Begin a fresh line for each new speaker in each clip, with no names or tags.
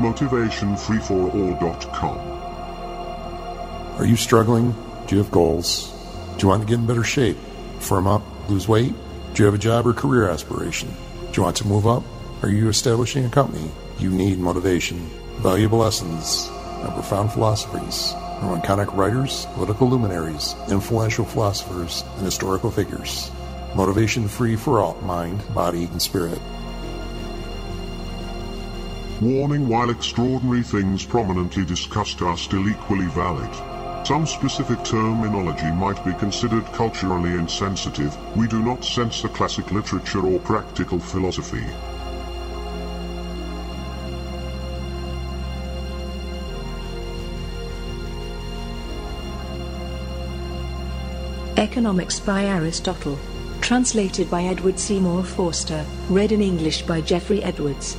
motivationfreeforall.com.
Are you struggling? Do you have goals? Do you want to get in better shape? Firm up? Lose weight? Do you have a job or career aspiration? Do you want to move up? Are you establishing a company? You need motivation, valuable lessons, and profound philosophies from iconic writers, political luminaries, influential philosophers, and historical figures. Motivation free for all mind, body, and spirit.
Warning while extraordinary things prominently discussed are still equally valid. Some specific terminology might be considered culturally insensitive. We do not censor classic literature or practical philosophy.
Economics by Aristotle. Translated by Edward Seymour Forster. Read in English by Jeffrey Edwards.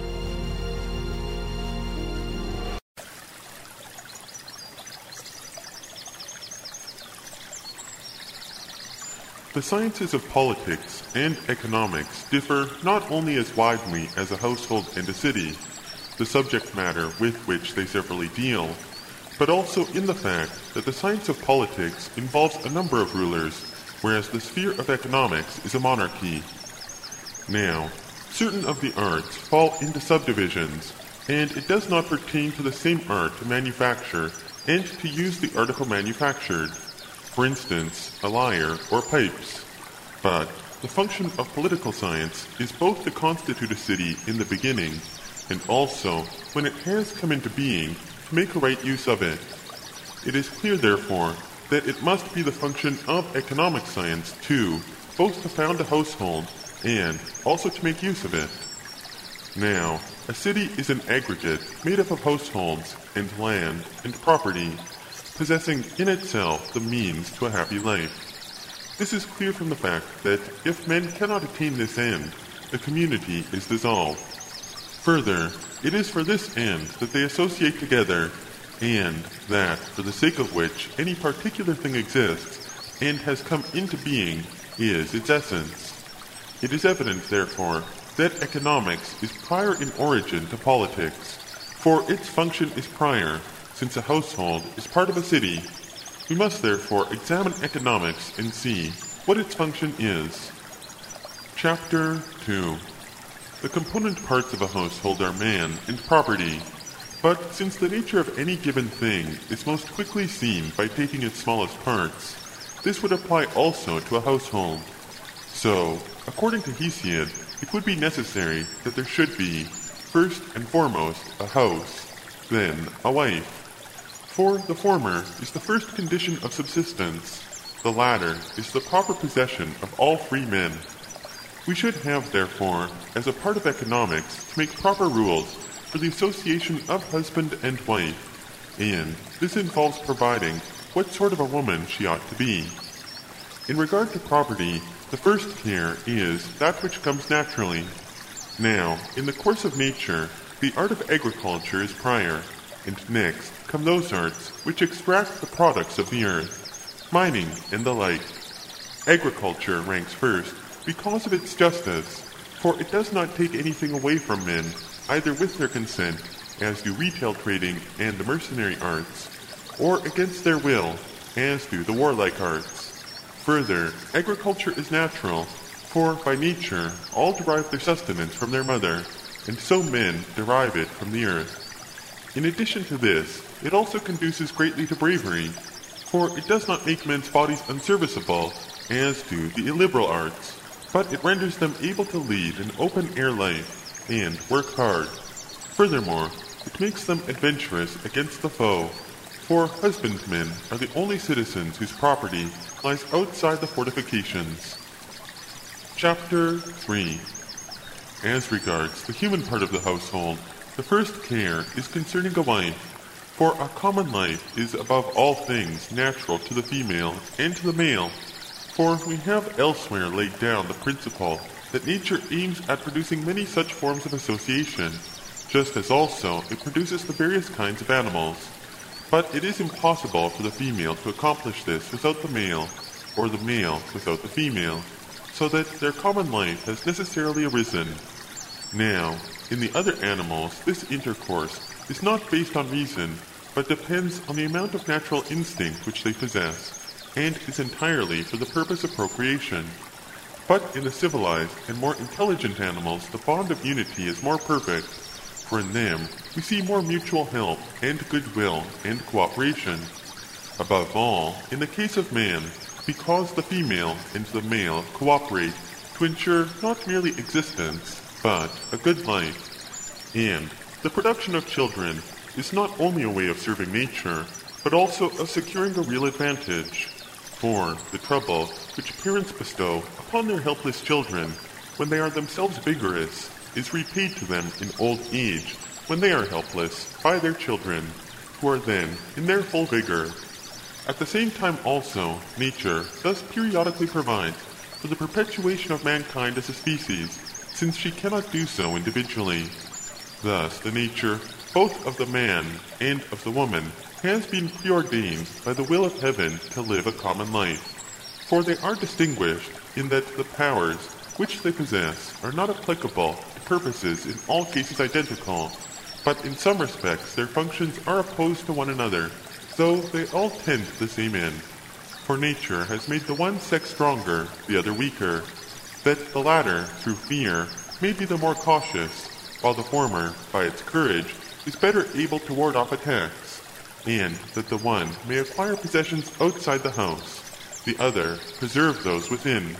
The sciences of politics and economics differ not only as widely as a household and a city, the subject matter with which they severally deal, but also in the fact that the science of politics involves a number of rulers, whereas the sphere of economics is a monarchy. Now, certain of the arts fall into subdivisions, and it does not pertain to the same art to manufacture and to use the article manufactured for instance, a lyre or pipes. But the function of political science is both to constitute a city in the beginning, and also, when it has come into being, to make a right use of it. It is clear, therefore, that it must be the function of economic science, too, both to found a household and also to make use of it. Now, a city is an aggregate made up of households and land and property possessing in itself the means to a happy life. This is clear from the fact that if men cannot attain this end, the community is dissolved. Further, it is for this end that they associate together, and that for the sake of which any particular thing exists and has come into being is its essence. It is evident, therefore, that economics is prior in origin to politics, for its function is prior since a household is part of a city, we must therefore examine economics and see what its function is. Chapter 2 The component parts of a household are man and property, but since the nature of any given thing is most quickly seen by taking its smallest parts, this would apply also to a household. So, according to Hesiod, it would be necessary that there should be, first and foremost, a house, then a wife, for the former is the first condition of subsistence, the latter is the proper possession of all free men. We should have, therefore, as a part of economics, to make proper rules for the association of husband and wife, and this involves providing what sort of a woman she ought to be. In regard to property, the first care is that which comes naturally. Now, in the course of nature, the art of agriculture is prior, and next come those arts which extract the products of the earth, mining and the like. Agriculture ranks first because of its justice, for it does not take anything away from men, either with their consent, as do retail trading and the mercenary arts, or against their will, as do the warlike arts. Further, agriculture is natural, for by nature all derive their sustenance from their mother, and so men derive it from the earth. In addition to this, it also conduces greatly to bravery, for it does not make men's bodies unserviceable, as do the illiberal arts, but it renders them able to lead an open-air life and work hard. Furthermore, it makes them adventurous against the foe, for husbandmen are the only citizens whose property lies outside the fortifications. Chapter 3 As regards the human part of the household, the first care is concerning a wife, for a common life is above all things natural to the female and to the male. For we have elsewhere laid down the principle that nature aims at producing many such forms of association, just as also it produces the various kinds of animals. But it is impossible for the female to accomplish this without the male, or the male without the female, so that their common life has necessarily arisen. Now, in the other animals, this intercourse is not based on reason, but depends on the amount of natural instinct which they possess, and is entirely for the purpose of procreation. But in the civilized and more intelligent animals, the bond of unity is more perfect, for in them we see more mutual help and goodwill and cooperation. Above all, in the case of man, because the female and the male cooperate to ensure not merely existence, but a good life. And the production of children is not only a way of serving nature, but also of securing a real advantage. For the trouble which parents bestow upon their helpless children when they are themselves vigorous is repaid to them in old age when they are helpless by their children, who are then in their full vigor. At the same time also, nature thus periodically provides for the perpetuation of mankind as a species, since she cannot do so individually. Thus, the nature both of the man and of the woman has been preordained by the will of heaven to live a common life. For they are distinguished in that the powers which they possess are not applicable to purposes in all cases identical, but in some respects their functions are opposed to one another, though they all tend to the same end. For nature has made the one sex stronger, the other weaker, that the latter, through fear, may be the more cautious, while the former, by its courage, is better able to ward off attacks, and that the one may acquire possessions outside the house, the other preserve those within.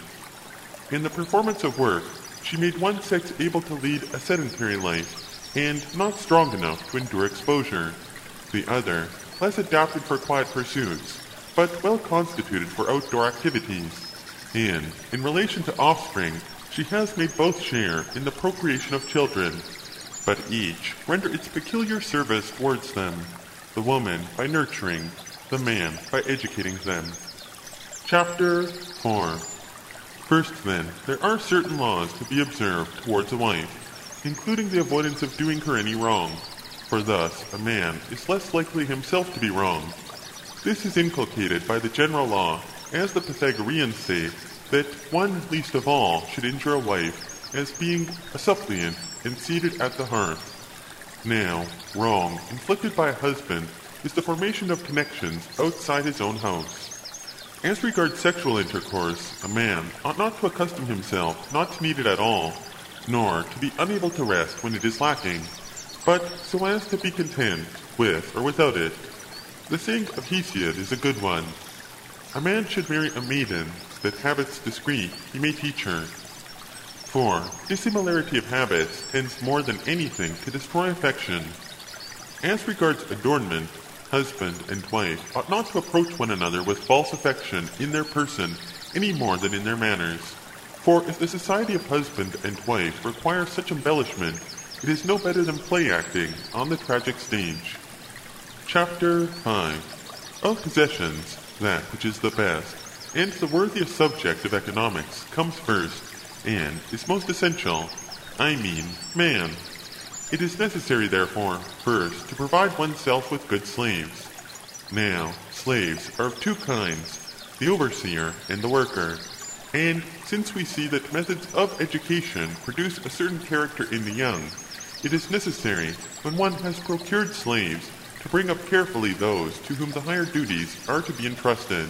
In the performance of work, she made one sex able to lead a sedentary life, and not strong enough to endure exposure, the other less adapted for quiet pursuits, but well constituted for outdoor activities. And, in relation to offspring, she has made both share in the procreation of children, but each render its peculiar service towards them, the woman by nurturing, the man by educating them. Chapter 4 First, then, there are certain laws to be observed towards a wife, including the avoidance of doing her any wrong, for thus a man is less likely himself to be wronged. This is inculcated by the general law, as the Pythagoreans say, that one least of all should injure a wife as being a suppliant and seated at the hearth. Now, wrong inflicted by a husband is the formation of connections outside his own house. As regards sexual intercourse, a man ought not to accustom himself not to need it at all, nor to be unable to rest when it is lacking, but so as to be content with or without it. The saying of Hesiod is a good one. A man should marry a maiden that habits discreet he may teach her, for dissimilarity of habits tends more than anything to destroy affection. As regards adornment, husband and wife ought not to approach one another with false affection in their person any more than in their manners. For if the society of husband and wife requires such embellishment, it is no better than play acting on the tragic stage. Chapter 5 Of possessions, that which is the best, and the worthiest subject of economics comes first, and is most essential, I mean man. It is necessary, therefore, first to provide oneself with good slaves. Now, slaves are of two kinds, the overseer and the worker. And since we see that methods of education produce a certain character in the young, it is necessary, when one has procured slaves, to bring up carefully those to whom the higher duties are to be entrusted.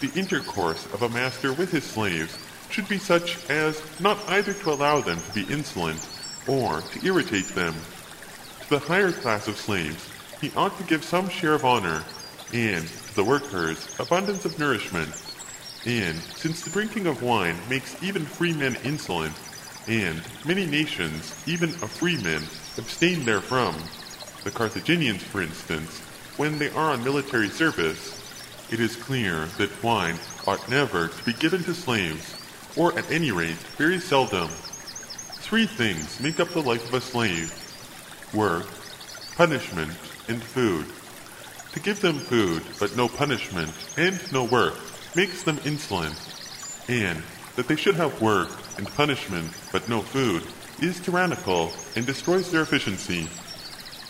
The intercourse of a master with his slaves should be such as not either to allow them to be insolent or to irritate them. To the higher class of slaves, he ought to give some share of honor, and to the workers, abundance of nourishment. And since the drinking of wine makes even free men insolent, and many nations, even of free men, abstain therefrom, the Carthaginians, for instance, when they are on military service, it is clear that wine ought never to be given to slaves, or at any rate, very seldom. Three things make up the life of a slave work, punishment, and food. To give them food, but no punishment, and no work, makes them insolent. And that they should have work and punishment, but no food, is tyrannical and destroys their efficiency.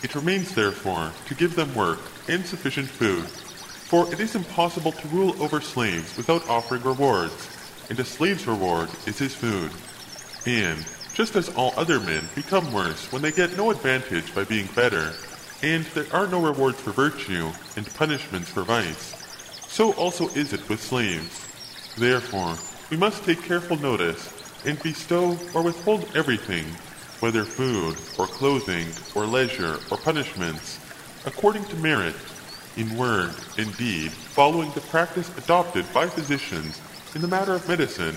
It remains, therefore, to give them work and sufficient food. For it is impossible to rule over slaves without offering rewards, and a slave's reward is his food. And, just as all other men become worse when they get no advantage by being better, and there are no rewards for virtue and punishments for vice, so also is it with slaves. Therefore, we must take careful notice and bestow or withhold everything, whether food or clothing or leisure or punishments, according to merit, in word and deed, following the practice adopted by physicians in the matter of medicine,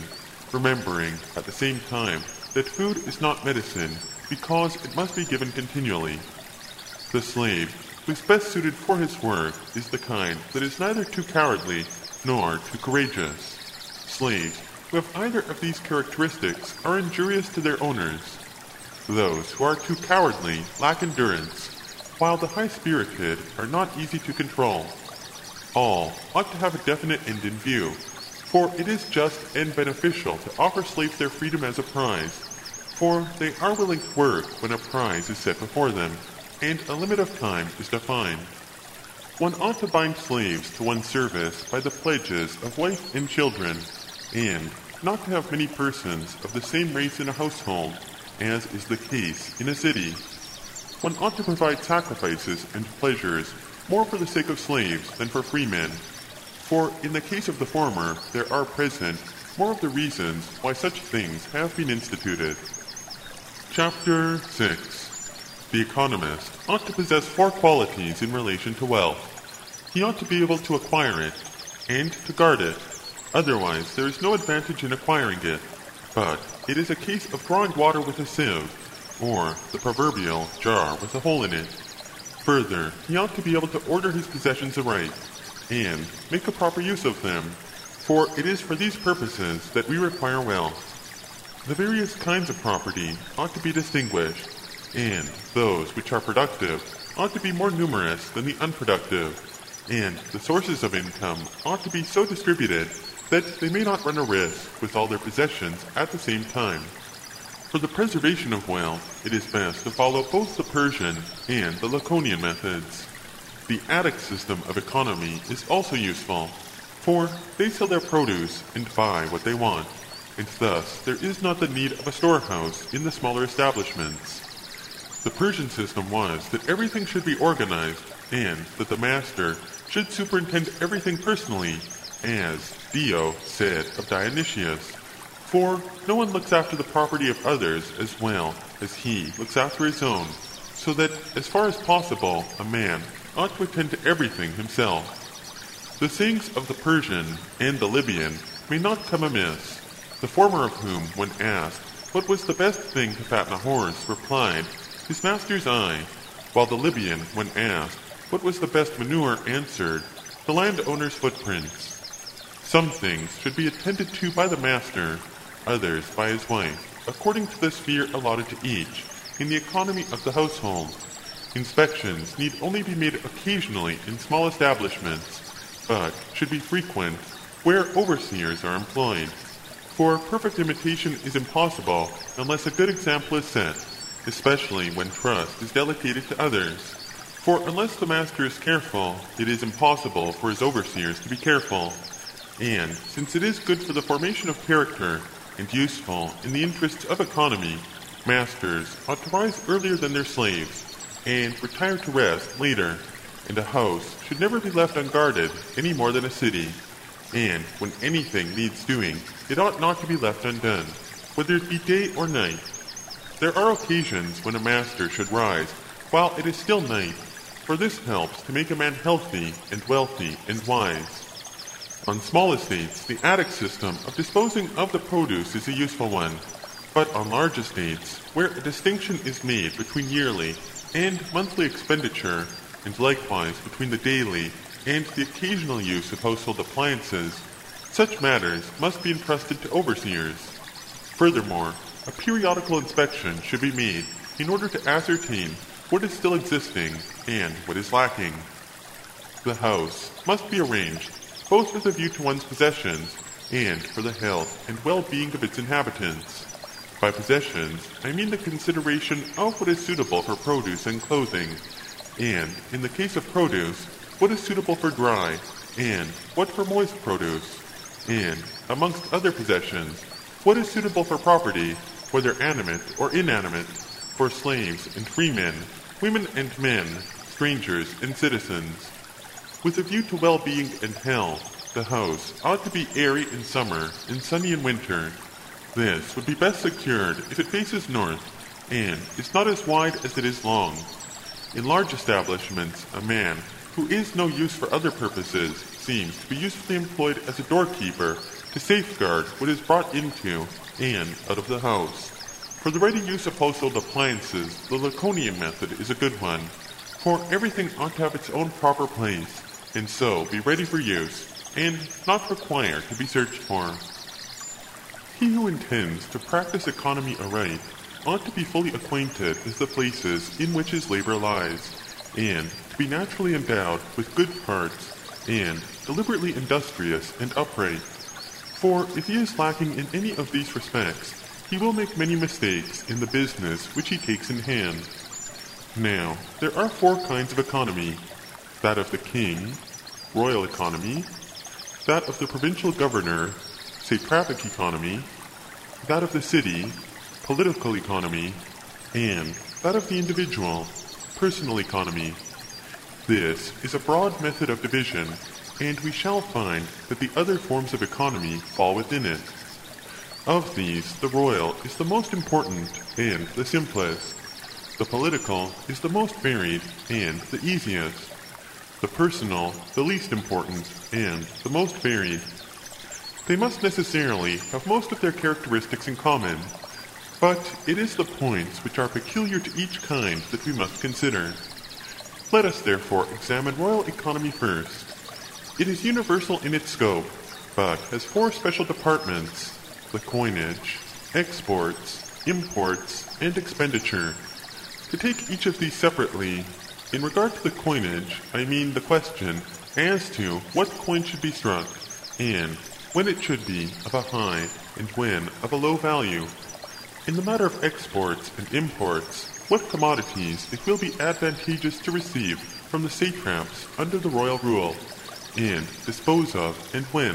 remembering at the same time that food is not medicine because it must be given continually. The slave who is best suited for his work is the kind that is neither too cowardly nor too courageous. Slaves who have either of these characteristics are injurious to their owners. Those who are too cowardly lack endurance, while the high-spirited are not easy to control. All ought to have a definite end in view, for it is just and beneficial to offer slaves their freedom as a prize, for they are willing to work when a prize is set before them, and a limit of time is defined. One ought to bind slaves to one's service by the pledges of wife and children, and not to have many persons of the same race in a household, as is the case in a city. One ought to provide sacrifices and pleasures more for the sake of slaves than for freemen, for in the case of the former there are present more of the reasons why such things have been instituted. Chapter 6 The economist ought to possess four qualities in relation to wealth. He ought to be able to acquire it, and to guard it. Otherwise, there is no advantage in acquiring it, but it is a case of drawing water with a sieve, or the proverbial jar with a hole in it. Further, he ought to be able to order his possessions aright, and make a proper use of them, for it is for these purposes that we require wealth. The various kinds of property ought to be distinguished, and those which are productive ought to be more numerous than the unproductive, and the sources of income ought to be so distributed that they may not run a risk with all their possessions at the same time. For the preservation of wealth, it is best to follow both the Persian and the Laconian methods. The Attic system of economy is also useful, for they sell their produce and buy what they want and thus there is not the need of a storehouse in the smaller establishments. The Persian system was that everything should be organized and that the master should superintend everything personally, as Dio said of Dionysius. For no one looks after the property of others as well as he looks after his own, so that as far as possible a man ought to attend to everything himself. The sayings of the Persian and the Libyan may not come amiss, the former of whom, when asked what was the best thing to fatten a horse, replied, his master's eye, while the Libyan, when asked what was the best manure, answered, the landowner's footprints. Some things should be attended to by the master, others by his wife, according to the sphere allotted to each, in the economy of the household. Inspections need only be made occasionally in small establishments, but should be frequent where overseers are employed. For perfect imitation is impossible unless a good example is set, especially when trust is delegated to others. For unless the master is careful, it is impossible for his overseers to be careful. And since it is good for the formation of character and useful in the interests of economy, masters ought to rise earlier than their slaves and retire to rest later, and a house should never be left unguarded any more than a city. And when anything needs doing, it ought not to be left undone, whether it be day or night. There are occasions when a master should rise while it is still night, for this helps to make a man healthy and wealthy and wise. On small estates, the attic system of disposing of the produce is a useful one, but on large estates, where a distinction is made between yearly and monthly expenditure, and likewise between the daily and the occasional use of household appliances, such matters must be entrusted to overseers. Furthermore, a periodical inspection should be made in order to ascertain what is still existing and what is lacking. The house must be arranged both with a view to one's possessions and for the health and well-being of its inhabitants. By possessions, I mean the consideration of what is suitable for produce and clothing, and, in the case of produce, what is suitable for dry, and what for moist produce, and, amongst other possessions, what is suitable for property, whether animate or inanimate, for slaves and freemen, women and men, strangers, and citizens. With a view to well-being and health, the house ought to be airy in summer and sunny in winter. This would be best secured if it faces north and is not as wide as it is long. In large establishments, a man who is no use for other purposes seems to be usefully employed as a doorkeeper to safeguard what is brought into and out of the house. For the ready use of household appliances, the Laconian method is a good one, for everything ought to have its own proper place, and so be ready for use, and not require to be searched for. He who intends to practice economy aright ought to be fully acquainted with the places in which his labor lies, and to be naturally endowed with good parts, and deliberately industrious and upright. For if he is lacking in any of these respects, he will make many mistakes in the business which he takes in hand. Now, there are four kinds of economy that of the king, royal economy, that of the provincial governor, satrapic economy, that of the city, political economy, and that of the individual, personal economy. This is a broad method of division, and we shall find that the other forms of economy fall within it. Of these, the royal is the most important and the simplest. The political is the most varied and the easiest. The personal, the least important and the most varied. They must necessarily have most of their characteristics in common, but it is the points which are peculiar to each kind that we must consider. Let us therefore examine royal economy first. It is universal in its scope, but has four special departments the coinage, exports, imports, and expenditure. To take each of these separately, in regard to the coinage, I mean the question as to what coin should be struck, and when it should be of a high and when of a low value. In the matter of exports and imports, what commodities it will be advantageous to receive from the satraps under the royal rule, and dispose of and when.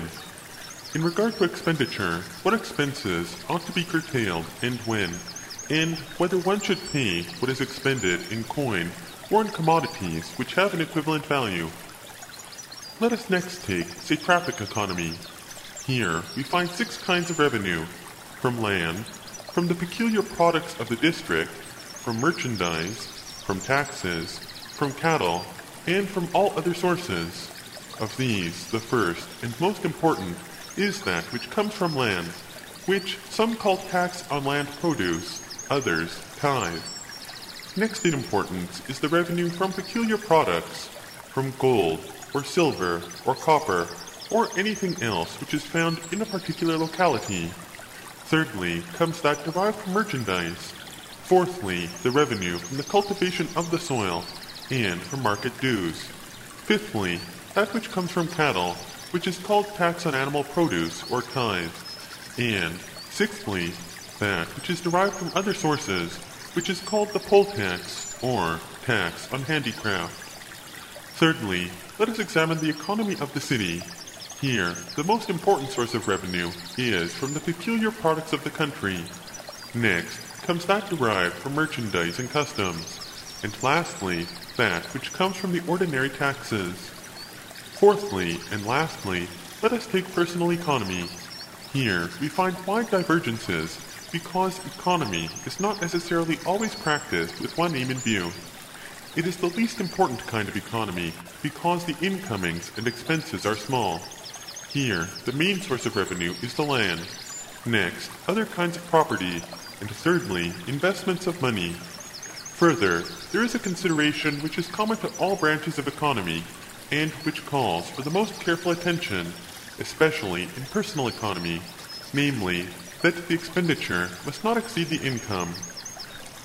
In regard to expenditure, what expenses ought to be curtailed and when, and whether one should pay what is expended in coin or in commodities which have an equivalent value. Let us next take satrapic economy. Here we find six kinds of revenue from land, from the peculiar products of the district, from merchandise, from taxes, from cattle, and from all other sources. Of these, the first and most important is that which comes from land, which some call tax on land produce, others tithe. Next in importance is the revenue from peculiar products, from gold, or silver, or copper, or anything else which is found in a particular locality. Thirdly comes that derived from merchandise. Fourthly, the revenue from the cultivation of the soil and from market dues. Fifthly, that which comes from cattle, which is called tax on animal produce or tithe. And sixthly, that which is derived from other sources, which is called the poll tax or tax on handicraft. Thirdly, let us examine the economy of the city. Here, the most important source of revenue is from the peculiar products of the country. Next comes that derived from merchandise and customs. And lastly, that which comes from the ordinary taxes. Fourthly and lastly, let us take personal economy. Here we find wide divergences because economy is not necessarily always practiced with one aim in view. It is the least important kind of economy because the incomings and expenses are small. Here, the main source of revenue is the land. Next, other kinds of property, and thirdly, investments of money. Further, there is a consideration which is common to all branches of economy, and which calls for the most careful attention, especially in personal economy, namely, that the expenditure must not exceed the income.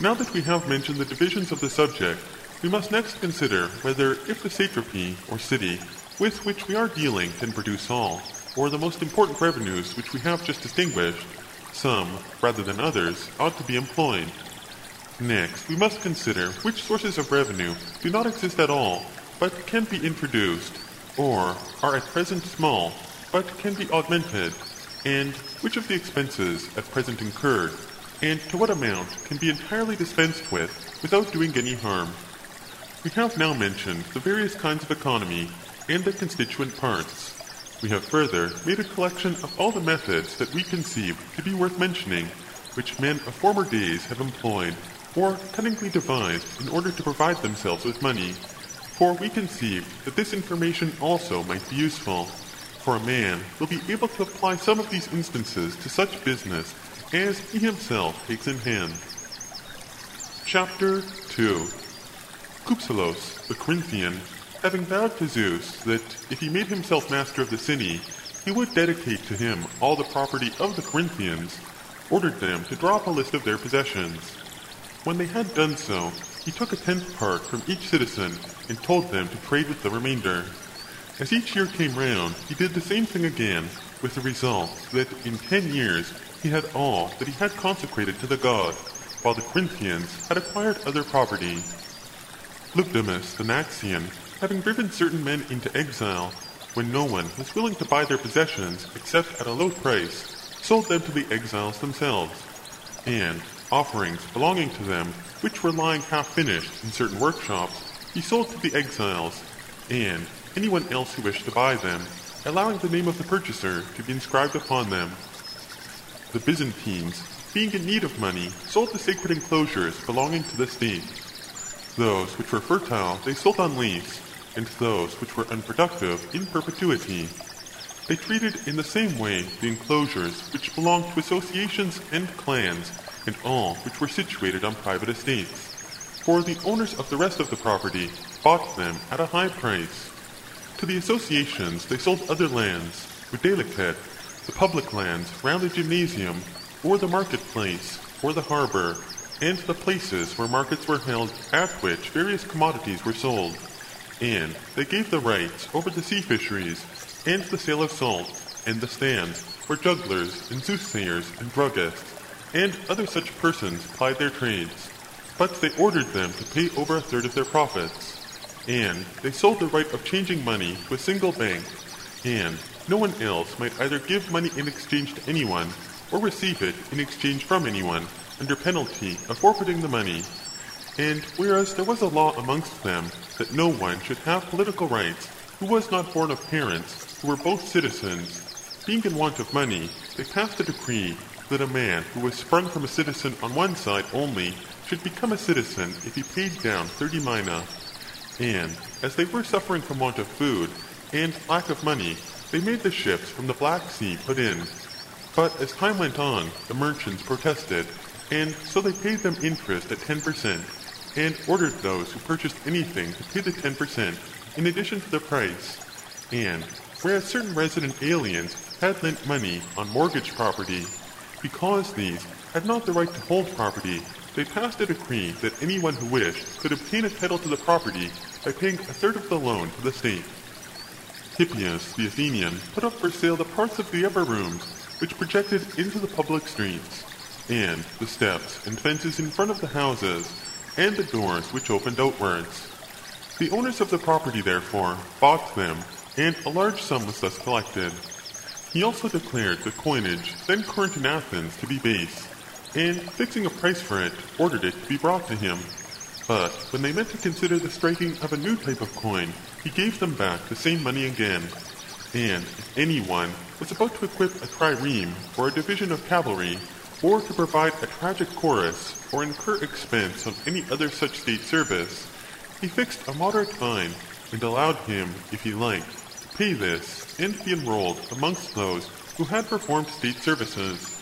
Now that we have mentioned the divisions of the subject, we must next consider whether if the satrapy, or city, with which we are dealing can produce all, or the most important revenues which we have just distinguished, some, rather than others, ought to be employed. Next, we must consider which sources of revenue do not exist at all, but can be introduced, or are at present small, but can be augmented, and which of the expenses at present incurred, and to what amount can be entirely dispensed with without doing any harm. We have now mentioned the various kinds of economy and their constituent parts. We have further made a collection of all the methods that we conceive to be worth mentioning, which men of former days have employed or cunningly devised in order to provide themselves with money. For we conceive that this information also might be useful, for a man will be able to apply some of these instances to such business as he himself takes in hand. Chapter 2 Cypselos, the Corinthian, having vowed to Zeus that if he made himself master of the city, he would dedicate to him all the property of the Corinthians, ordered them to draw up a list of their possessions. When they had done so, he took a tenth part from each citizen and told them to trade with the remainder. As each year came round, he did the same thing again, with the result that in ten years he had all that he had consecrated to the god, while the Corinthians had acquired other property. Lygdamis the Naxian, having driven certain men into exile, when no one was willing to buy their possessions except at a low price, sold them to the exiles themselves, and offerings belonging to them, which were lying half finished in certain workshops, he sold to the exiles, and anyone else who wished to buy them, allowing the name of the purchaser to be inscribed upon them. The Byzantines, being in need of money, sold the sacred enclosures belonging to the state. Those which were fertile they sold on lease, and those which were unproductive in perpetuity. They treated in the same way the enclosures which belonged to associations and clans, and all which were situated on private estates. For the owners of the rest of the property bought them at a high price. To the associations they sold other lands, Videlicet, the public lands round the gymnasium, or the marketplace, or the harbor, and the places where markets were held at which various commodities were sold. And they gave the rights over the sea fisheries, and the sale of salt, and the stands where jugglers and soothsayers and druggists, and other such persons plied their trades. But they ordered them to pay over a third of their profits. And they sold the right of changing money to a single bank, and no one else might either give money in exchange to anyone, or receive it in exchange from anyone, under penalty of forfeiting the money. And whereas there was a law amongst them that no one should have political rights who was not born of parents who were both citizens, being in want of money, they passed a decree that a man who was sprung from a citizen on one side only should become a citizen if he paid down thirty mina. And as they were suffering from want of food and lack of money, they made the ships from the Black Sea put in. But as time went on, the merchants protested and so they paid them interest at 10%, and ordered those who purchased anything to pay the 10% in addition to the price. And whereas certain resident aliens had lent money on mortgage property, because these had not the right to hold property, they passed a decree that anyone who wished could obtain a title to the property by paying a third of the loan to the state. Hippias, the Athenian, put up for sale the parts of the upper rooms which projected into the public streets and the steps and fences in front of the houses, and the doors which opened outwards. The owners of the property, therefore, bought them, and a large sum was thus collected. He also declared the coinage then current in Athens to be base, and fixing a price for it, ordered it to be brought to him. But when they meant to consider the striking of a new type of coin, he gave them back the same money again. And if anyone was about to equip a trireme, or a division of cavalry, or to provide a tragic chorus or incur expense on any other such state service, he fixed a moderate fine and allowed him, if he liked, to pay this and be enrolled amongst those who had performed state services.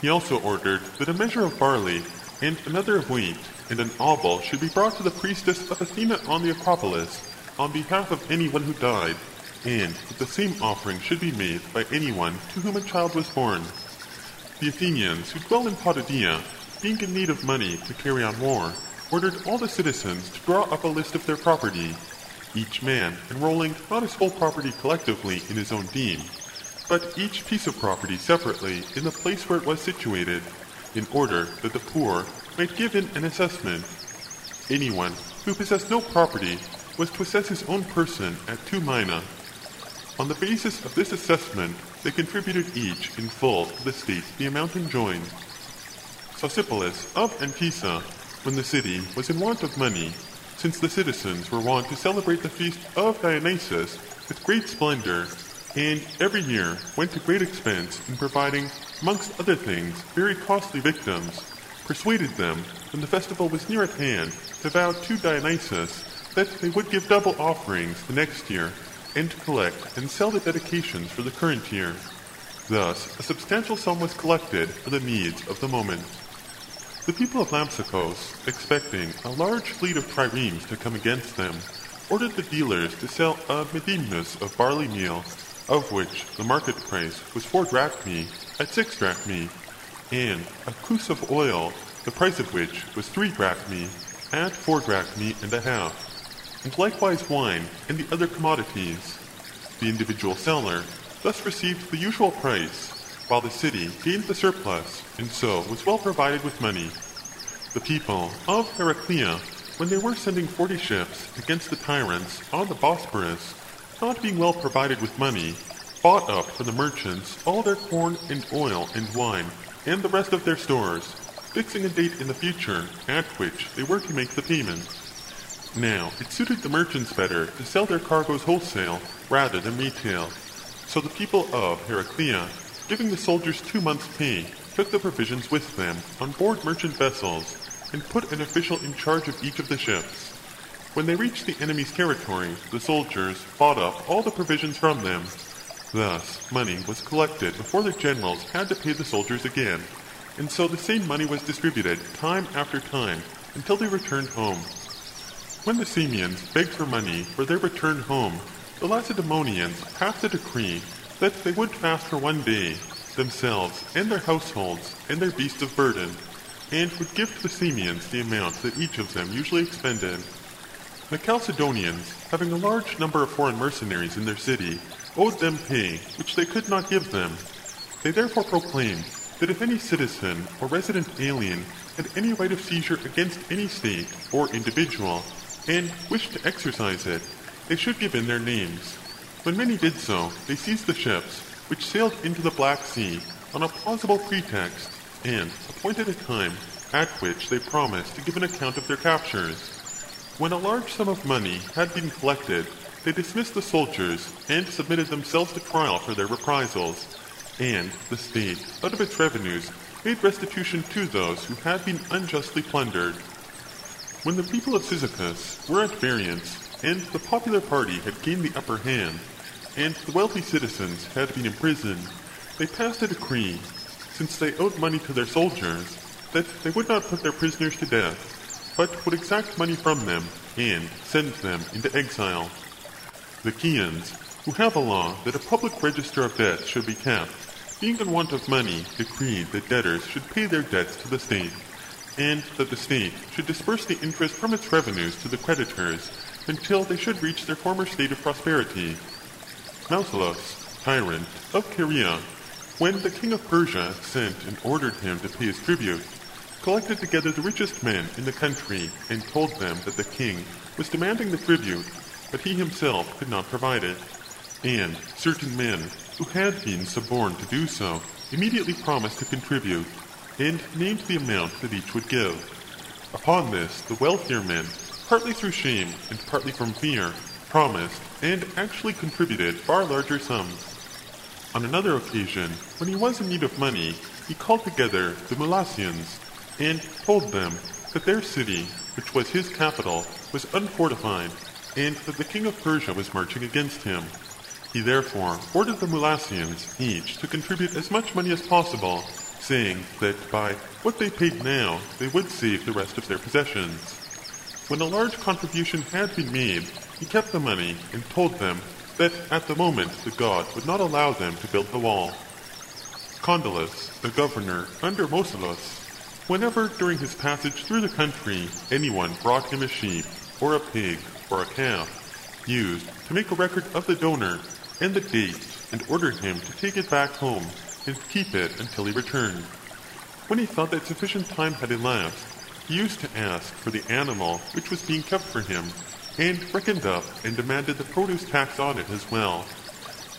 He also ordered that a measure of barley and another of wheat and an obol should be brought to the priestess of Athena on the Acropolis on behalf of anyone who died, and that the same offering should be made by anyone to whom a child was born. The Athenians, who dwell in Potidaea, being in need of money to carry on war, ordered all the citizens to draw up a list of their property, each man enrolling not his whole property collectively in his own deme, but each piece of property separately in the place where it was situated, in order that the poor might give in an assessment. Anyone who possessed no property was to assess his own person at two mina. On the basis of this assessment, they contributed each in full to the state the amount enjoined. Sosipolis of Antissa, when the city was in want of money, since the citizens were wont to celebrate the feast of Dionysus with great splendor, and every year went to great expense in providing, amongst other things, very costly victims, persuaded them, when the festival was near at hand, to vow to Dionysus that they would give double offerings the next year, and to collect and sell the dedications for the current year. Thus, a substantial sum was collected for the needs of the moment. The people of Lampsacos, expecting a large fleet of triremes to come against them, ordered the dealers to sell a medimnus of barley meal, of which the market price was four drachmae at six drachmae, and a cruse of oil, the price of which was three drachmae at four drachmae and a half, and likewise wine and the other commodities. The individual seller thus received the usual price while the city gained the surplus, and so was well provided with money. The people of Heraclea, when they were sending forty ships against the tyrants on the Bosporus, not being well provided with money, bought up from the merchants all their corn and oil and wine, and the rest of their stores, fixing a date in the future at which they were to make the payment. Now, it suited the merchants better to sell their cargoes wholesale rather than retail, so the people of Heraclea giving the soldiers two months' pay, took the provisions with them on board merchant vessels, and put an official in charge of each of the ships. When they reached the enemy's territory, the soldiers bought up all the provisions from them. Thus, money was collected before the generals had to pay the soldiers again, and so the same money was distributed time after time until they returned home. When the Samians begged for money for their return home, the Lacedaemonians passed a decree that they would fast for one day, themselves and their households and their beasts of burden, and would give to the Samians the amount that each of them usually expended. The Chalcedonians, having a large number of foreign mercenaries in their city, owed them pay which they could not give them. They therefore proclaimed that if any citizen or resident alien had any right of seizure against any state or individual, and wished to exercise it, they should give in their names. When many did so, they seized the ships, which sailed into the Black Sea on a plausible pretext, and appointed a time at which they promised to give an account of their captures. When a large sum of money had been collected, they dismissed the soldiers and submitted themselves to trial for their reprisals, and the state, out of its revenues, made restitution to those who had been unjustly plundered. When the people of Cyzicus were at variance, and the popular party had gained the upper hand, and the wealthy citizens had been imprisoned, they passed a decree, since they owed money to their soldiers, that they would not put their prisoners to death, but would exact money from them and send them into exile. The Chians, who have a law that a public register of debts should be kept, being in want of money, decreed that debtors should pay their debts to the state, and that the state should disperse the interest from its revenues to the creditors until they should reach their former state of prosperity. Mausolus, tyrant of Caria, when the king of Persia sent and ordered him to pay his tribute, collected together the richest men in the country and told them that the king was demanding the tribute, but he himself could not provide it. And certain men who had been suborned to do so immediately promised to contribute, and named the amount that each would give. Upon this, the wealthier men, partly through shame and partly from fear, promised, and actually contributed far larger sums. On another occasion, when he was in need of money, he called together the Mylassians, and told them that their city, which was his capital, was unfortified, and that the king of Persia was marching against him. He therefore ordered the Mylassians each to contribute as much money as possible, saying that by what they paid now, they would save the rest of their possessions. When a large contribution had been made, he kept the money and told them that at the moment the god would not allow them to build the wall. Condylus, the governor under Mausolus, whenever during his passage through the country anyone brought him a sheep, or a pig, or a calf, used to make a record of the donor and the date and ordered him to take it back home and keep it until he returned. When he thought that sufficient time had elapsed, he used to ask for the animal which was being kept for him and reckoned up and demanded the produce tax on it as well,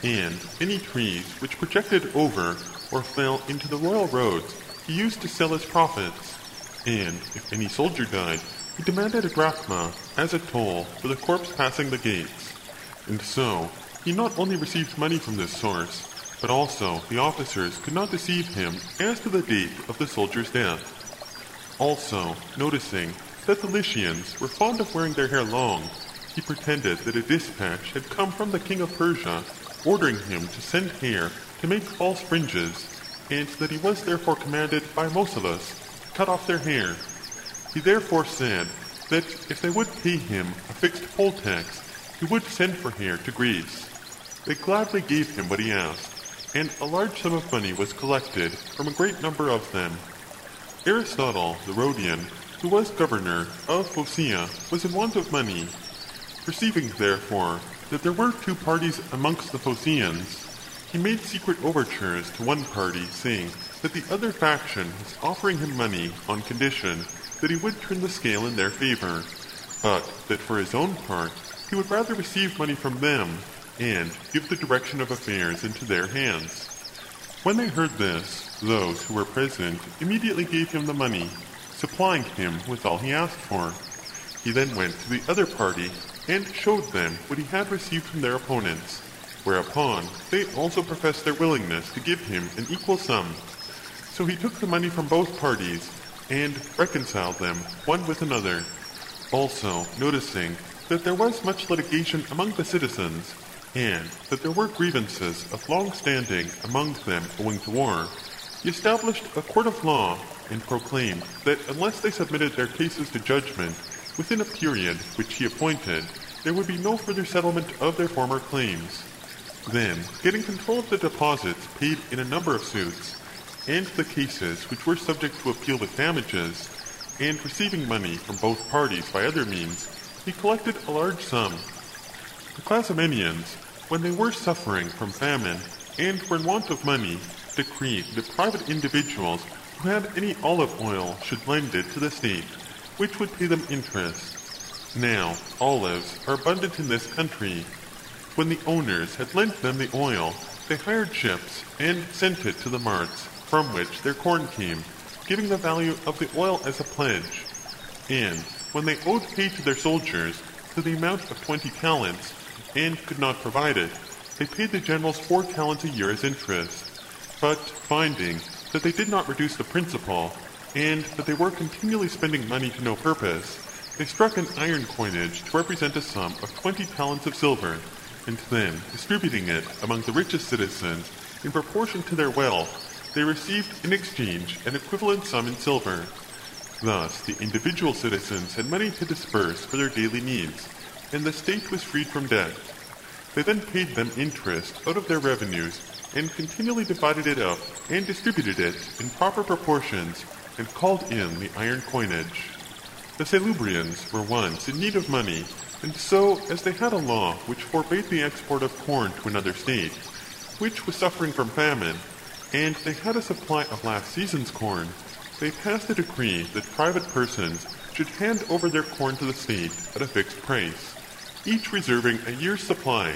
and any trees which projected over or fell into the royal roads he used to sell his profits, and if any soldier died, he demanded a drachma as a toll for the corpse passing the gates. And so, he not only received money from this source, but also the officers could not deceive him as to the date of the soldier's death. Also, noticing that the Lycians were fond of wearing their hair long, he pretended that a dispatch had come from the king of Persia ordering him to send hair to make false fringes, and that he was therefore commanded by to cut off their hair. He therefore said that if they would pay him a fixed poll tax, he would send for hair to Greece. They gladly gave him what he asked, and a large sum of money was collected from a great number of them. Aristotle, the Rhodian, who was governor of Phocaea, was in want of money. Perceiving, therefore, that there were two parties amongst the Phocaeans, he made secret overtures to one party, saying that the other faction was offering him money on condition that he would turn the scale in their favor, but that for his own part he would rather receive money from them and give the direction of affairs into their hands. When they heard this, those who were present immediately gave him the money, supplying him with all he asked for. He then went to the other party and showed them what he had received from their opponents, whereupon they also professed their willingness to give him an equal sum. So he took the money from both parties and reconciled them one with another. Also, noticing that there was much litigation among the citizens, and that there were grievances of long standing among them owing to war, he established a court of law and proclaimed that unless they submitted their cases to judgment within a period which he appointed, there would be no further settlement of their former claims. Then, getting control of the deposits paid in a number of suits, and the cases which were subject to appeal with damages, and receiving money from both parties by other means, he collected a large sum. The Clazomenians, when they were suffering from famine and were in want of money, decreed that private individuals who had any olive oil should lend it to the state, which would pay them interest. Now, olives are abundant in this country. When the owners had lent them the oil, they hired ships and sent it to the marts from which their corn came, giving the value of the oil as a pledge. And when they owed pay to their soldiers to the amount of twenty talents, and could not provide it, they paid the generals four talents a year as interest. But finding that they did not reduce the principal, and that they were continually spending money to no purpose, they struck an iron coinage to represent a sum of twenty talents of silver, and then, distributing it among the richest citizens in proportion to their wealth, they received in exchange an equivalent sum in silver. Thus, the individual citizens had money to disperse for their daily needs, and the state was freed from debt. They then paid them interest out of their revenues and continually divided it up and distributed it in proper proportions and called in the iron coinage. The Selymbrians were once in need of money, and so, as they had a law which forbade the export of corn to another state, which was suffering from famine, and they had a supply of last season's corn, they passed a decree that private persons should hand over their corn to the state at a fixed price, each reserving a year's supply.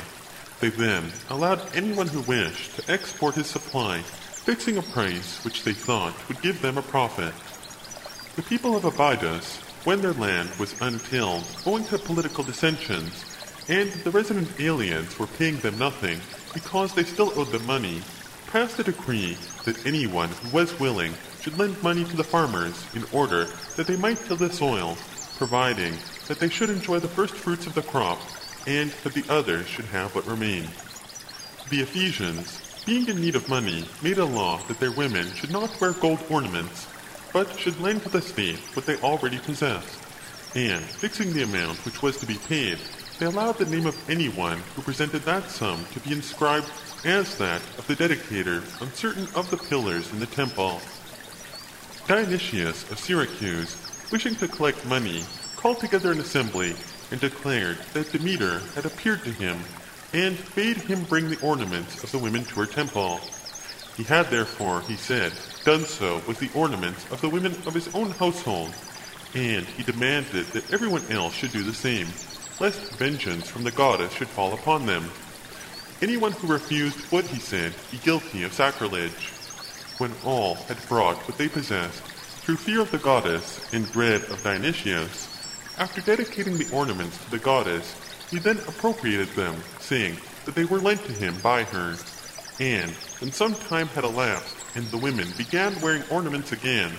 They then allowed anyone who wished to export his supply, fixing a price which they thought would give them a profit. The people of Abydos, when their land was untilled owing to political dissensions, and the resident aliens were paying them nothing because they still owed them money, passed a decree that anyone who was willing should lend money to the farmers in order that they might till the soil, providing that they should enjoy the first fruits of the crop, and that the others should have what remained. The Ephesians, being in need of money, made a law that their women should not wear gold ornaments, but should lend to the state what they already possessed. And, fixing the amount which was to be paid, they allowed the name of anyone who presented that sum to be inscribed as that of the dedicator on certain of the pillars in the temple. Dionysius of Syracuse, wishing to collect money, called together an assembly and declared that Demeter had appeared to him and bade him bring the ornaments of the women to her temple. He had therefore, he said, done so with the ornaments of the women of his own household, and he demanded that everyone else should do the same, lest vengeance from the goddess should fall upon them. Anyone who refused would, he said, be guilty of sacrilege. When all had brought what they possessed, through fear of the goddess and dread of Dionysius, After dedicating the ornaments to the goddess, he then appropriated them, saying that they were lent to him by her. And when some time had elapsed and the women began wearing ornaments again,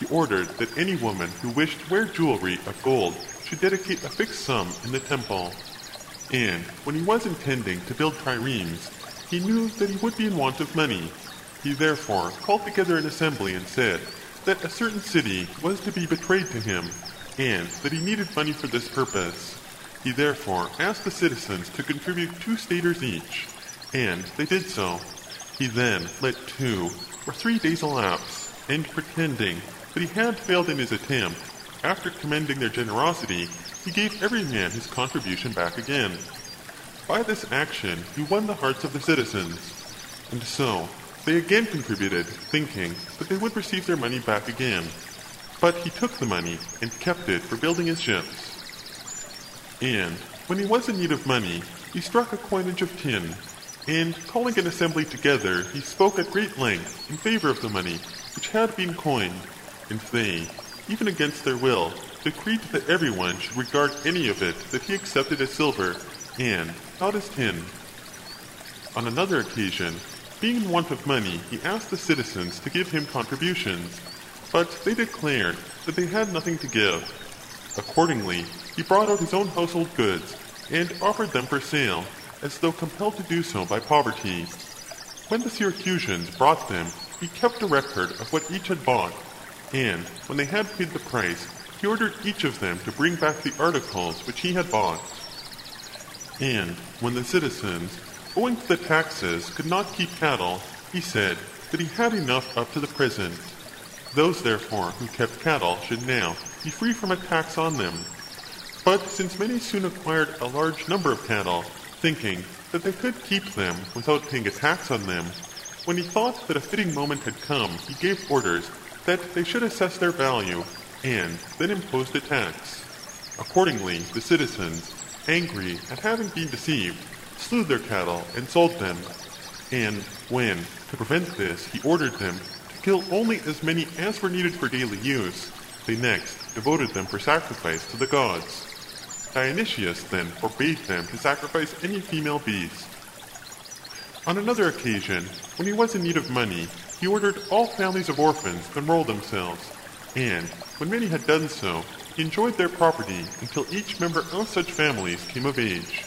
he ordered that any woman who wished to wear jewelry of gold should dedicate a fixed sum in the temple. And when he was intending to build triremes, he knew that he would be in want of money. He therefore called together an assembly and said that a certain city was to be betrayed to him, and that he needed money for this purpose. He therefore asked the citizens to contribute two staters each, and they did so. He then let two or three days elapsed, and pretending that he had failed in his attempt, after commending their generosity, he gave every man his contribution back again. By this action, he won the hearts of the citizens, and so they again contributed, thinking that they would receive their money back again. But he took the money and kept it for building his ships. And when he was in need of money, he struck a coinage of tin, and calling an assembly together, he spoke at great length in favor of the money which had been coined, and they, even against their will, decreed that everyone should regard any of it that he accepted as silver, and not as tin. On another occasion, being in want of money, he asked the citizens to give him contributions, but they declared that they had nothing to give. Accordingly, he brought out his own household goods and offered them for sale, as though compelled to do so by poverty. When the Syracusans brought them, he kept a record of what each had bought, and when they had paid the price, he ordered each of them to bring back the articles which he had bought. And when the citizens, owing to the taxes, could not keep cattle, he said that he had enough up to the present. Those, therefore, who kept cattle should now be free from a tax on them. But since many soon acquired a large number of cattle, thinking that they could keep them without paying a tax on them, when he thought that a fitting moment had come, he gave orders that they should assess their value and then imposed a tax. Accordingly, the citizens, angry at having been deceived, slew their cattle and sold them. And when, to prevent this, he ordered them to kill only as many as were needed for daily use, they next devoted them for sacrifice to the gods. Dionysius then forbade them to sacrifice any female beast. On another occasion, when he was in need of money, he ordered all families of orphans to enroll themselves, and when many had done so, he enjoyed their property until each member of such families came of age.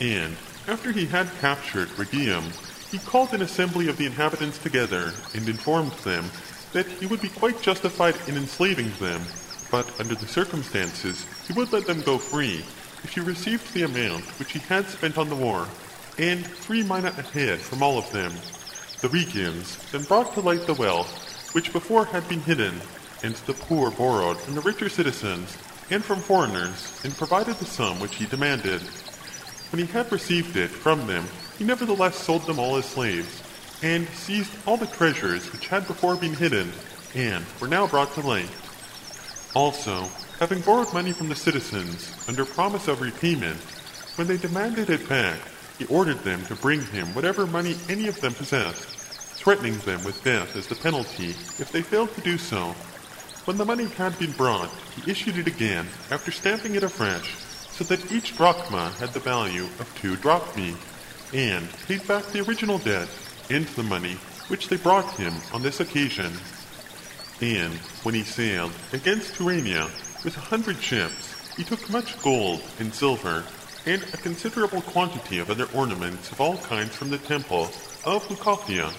And after he had captured Rhegium, he called an assembly of the inhabitants together and informed them that he would be quite justified in enslaving them, but under the circumstances he would let them go free if he received the amount which he had spent on the war, and three mina a head from all of them. The Rhegians then brought to light the wealth which before had been hidden, and the poor borrowed from the richer citizens and from foreigners, and provided the sum which he demanded. When he had received it from them, he nevertheless sold them all as slaves, and seized all the treasures which had before been hidden, and were now brought to light. Also, having borrowed money from the citizens, under promise of repayment, when they demanded it back, he ordered them to bring him whatever money any of them possessed, threatening them with death as the penalty if they failed to do so. When the money had been brought, he issued it again, after stamping it afresh, so that each drachma had the value of two drachmae, and paid back the original debt and the money which they brought him on this occasion. And when he sailed against Tyrrhenia with a hundred ships, he took much gold and silver, and a considerable quantity of other ornaments of all kinds from the temple of Leucothea.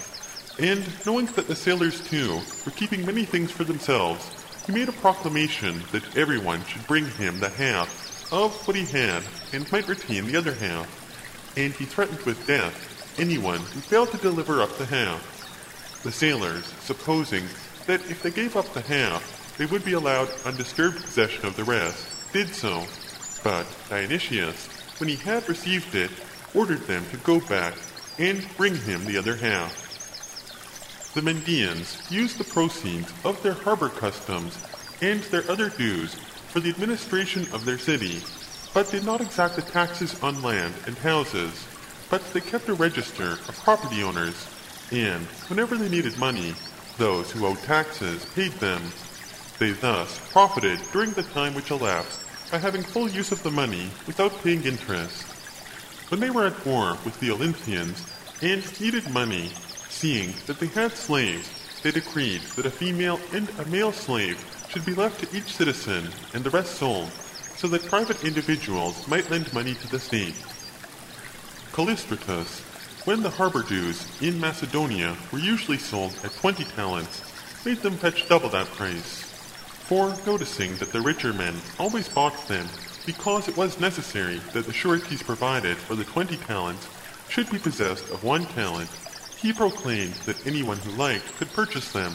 And knowing that the sailors too were keeping many things for themselves, he made a proclamation that everyone should bring him the half of what he had and might retain the other half, and he threatened with death anyone who failed to deliver up the half. The sailors, supposing that if they gave up the half, they would be allowed undisturbed possession of the rest, did so, but Dionysius, when he had received it, ordered them to go back and bring him the other half. The Mendaeans used the proceeds of their harbor customs and their other dues for the administration of their city, but did not exact the taxes on land and houses, but they kept a register of property owners, and whenever they needed money, those who owed taxes paid them. They thus profited during the time which elapsed by having full use of the money without paying interest. When they were at war with the Olynthians and needed money, seeing that they had slaves, they decreed that a female and a male slave should be left to each citizen and the rest sold, so that private individuals might lend money to the state. Callistratus, when the harbor dues in Macedonia were usually sold at 20 talents, made them fetch double that price. For noticing that the richer men always bought them because it was necessary that the sureties provided for the 20 talents should be possessed of one talent, he proclaimed that anyone who liked could purchase them,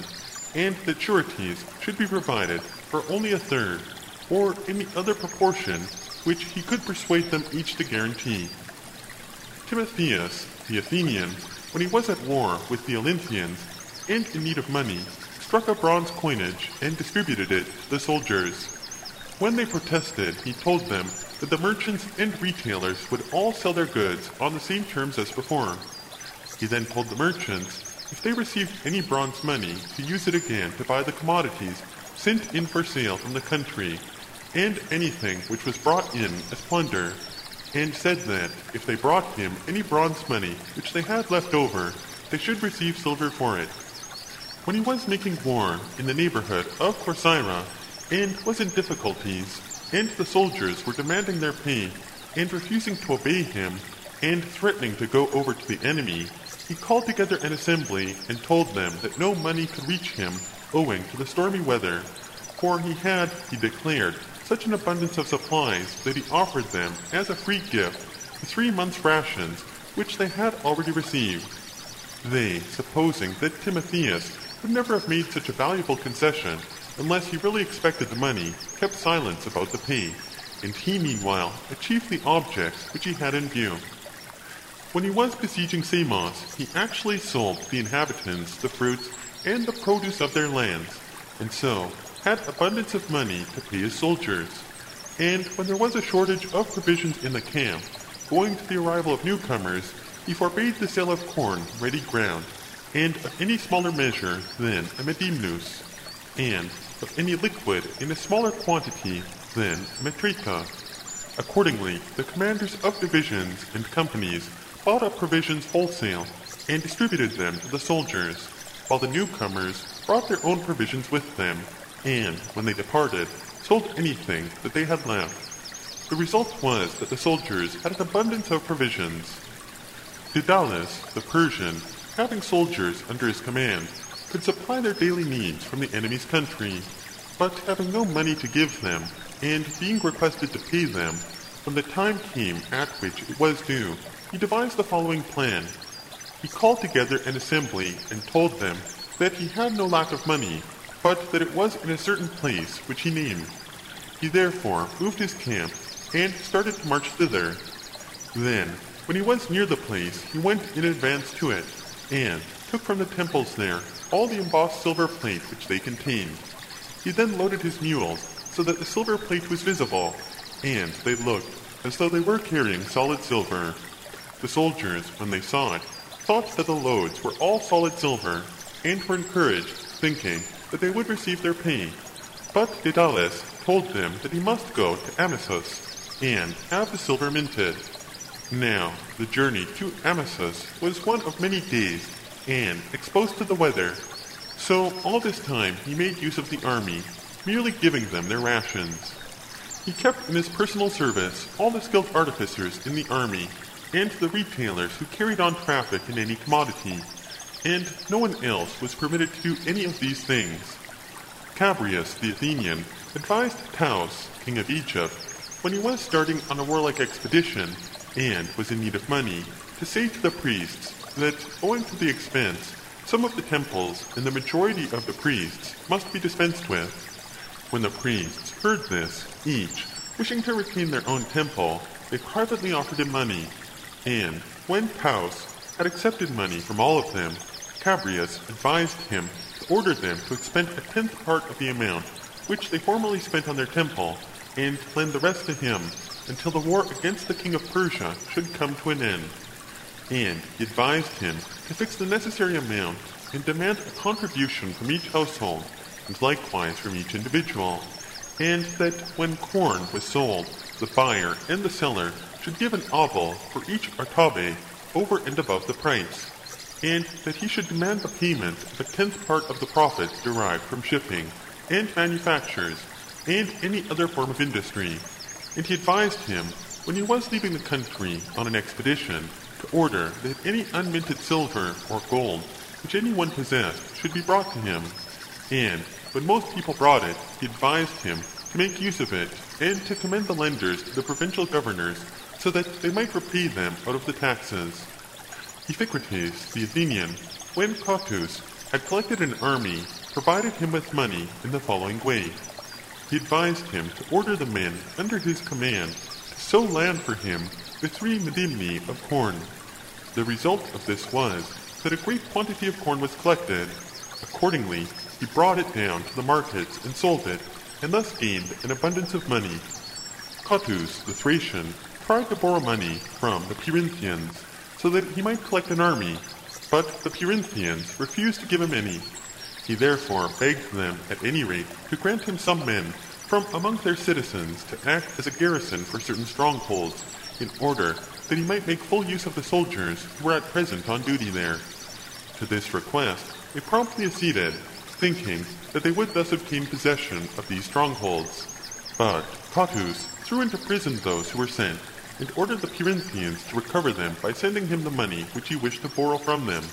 and that sureties should be provided for only a third, or any other proportion which he could persuade them each to guarantee. Timotheus, the Athenian, when he was at war with the Olynthians and in need of money, struck a bronze coinage and distributed it to the soldiers. When they protested, he told them that the merchants and retailers would all sell their goods on the same terms as before. He then told the merchants if they received any bronze money to use it again to buy the commodities sent in for sale from the country and anything which was brought in as plunder, and said that if they brought him any bronze money which they had left over, they should receive silver for it. When he was making war in the neighborhood of Corcyra, and was in difficulties, and the soldiers were demanding their pay, and refusing to obey him, and threatening to go over to the enemy, he called together an assembly and told them that no money could reach him owing to the stormy weather, for he had, he declared, such an abundance of supplies that he offered them as a free gift the three months' rations which they had already received. They, supposing that Timotheus would never have made such a valuable concession unless he really expected the money, kept silence about the pay, and he meanwhile achieved the objects which he had in view. When he was besieging Samos, he actually sold the inhabitants the fruits and the produce of their lands, and so had abundance of money to pay his soldiers. And when there was a shortage of provisions in the camp, owing to the arrival of newcomers, he forbade the sale of corn ready ground, and of any smaller measure than a medimnus, and of any liquid in a smaller quantity than a metrica. Accordingly, the commanders of divisions and companies bought up provisions wholesale and distributed them to the soldiers, while the newcomers brought their own provisions with them, and, when they departed, sold anything that they had left. The result was that the soldiers had an abundance of provisions. Daedalus, the Persian, having soldiers under his command, could supply their daily needs from the enemy's country, but having no money to give them, and being requested to pay them, when the time came at which it was due, he devised the following plan. He called together an assembly and told them that he had no lack of money, but that it was in a certain place which he named. He therefore moved his camp and started to march thither. Then, when he was near the place, he went in advance to it, and took from the temples there all the embossed silver plate which they contained. He then loaded his mules so that the silver plate was visible, and they looked as though they were carrying solid silver. The soldiers, when they saw it, thought that the loads were all solid silver, and were encouraged, thinking that they would receive their pay. But Daedalus told them that he must go to Amisus and have the silver minted. Now, the journey to Amisus was one of many days, and exposed to the weather. So all this time he made use of the army, merely giving them their rations. He kept in his personal service all the skilled artificers in the army, and the retailers who carried on traffic in any commodity, and no one else was permitted to do any of these things. Chabrias the Athenian advised Taus, king of Egypt, when he was starting on a warlike expedition and was in need of money, to say to the priests that, owing to the expense, some of the temples and the majority of the priests must be dispensed with. When the priests heard this, each, wishing to retain their own temple, they privately offered him money. And when Taus had accepted money from all of them, Chabrias advised him to order them to expend a tenth part of the amount which they formerly spent on their temple, and lend the rest to him until the war against the king of Persia should come to an end. And he advised him to fix the necessary amount and demand a contribution from each household, and likewise from each individual, and that when corn was sold, the buyer and the seller should give an obol for each artabe over and above the price, and that he should demand the payment of a tenth part of the profit derived from shipping and manufactures and any other form of industry. And he advised him, when he was leaving the country on an expedition, to order that any unminted silver or gold which anyone possessed should be brought to him. And when most people brought it, he advised him to make use of it and to commend the lenders to the provincial governors so that they might repay them out of the taxes. Iphicrates, the Athenian, when Cotys had collected an army, provided him with money in the following way. He advised him to order the men under his command to sow land for him with three medimni of corn. The result of this was that a great quantity of corn was collected. Accordingly, he brought it down to the markets and sold it, and thus gained an abundance of money. Cotys, the Thracian, tried to borrow money from the Perinthians so that he might collect an army, but the Perinthians refused to give him any. He therefore begged them, at any rate, to grant him some men from among their citizens to act as a garrison for certain strongholds, in order that he might make full use of the soldiers who were at present on duty there. To this request they promptly acceded, thinking that they would thus obtain possession of these strongholds. But Cotys threw into prison those who were sent, and ordered the Perinthians to recover them by sending him the money which he wished to borrow from them.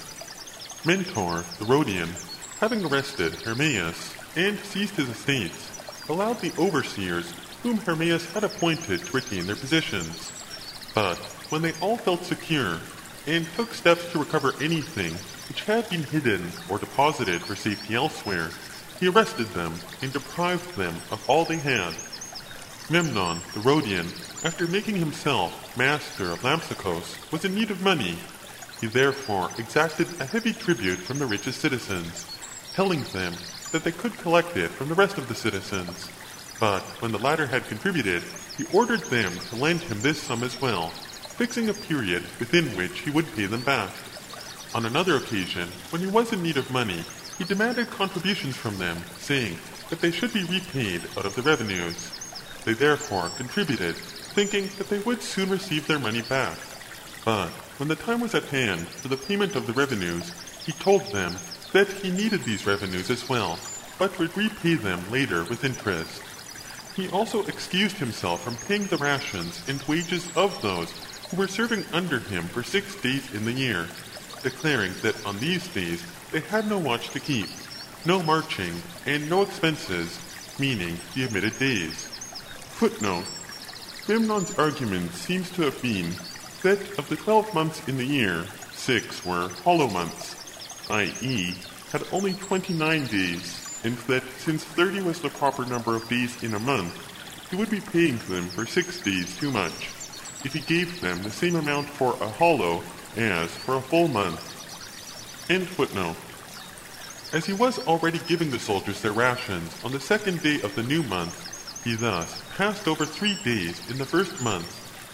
Mentor, the Rhodian, having arrested Hermeias and seized his estates, allowed the overseers whom Hermeias had appointed to retain their positions. But when they all felt secure and took steps to recover anything which had been hidden or deposited for safety elsewhere, he arrested them and deprived them of all they had. Memnon, the Rhodian, after making himself master of Lampsacus, was in need of money. He therefore exacted a heavy tribute from the richest citizens, telling them that they could collect it from the rest of the citizens. But when the latter had contributed, he ordered them to lend him this sum as well, fixing a period within which he would pay them back. On another occasion, when he was in need of money, he demanded contributions from them, saying that they should be repaid out of the revenues. They therefore contributed, thinking that they would soon receive their money back. But when the time was at hand for the payment of the revenues, he told them that he needed these revenues as well, but would repay them later with interest. He also excused himself from paying the rations and wages of those who were serving under him for six days in the year, declaring that on these days they had no watch to keep, no marching, and no expenses, meaning the omitted days. Footnote Memnon's argument seems to have been that of the twelve months in the year, six were hollow months, i.e., had only 29 days, and that since 30 was the proper number of days in a month, he would be paying them for six days too much, if he gave them the same amount for a hollow as for a full month. End footnote. As he was already giving the soldiers their rations on the second day of the new month, he thus passed over three days in the first month,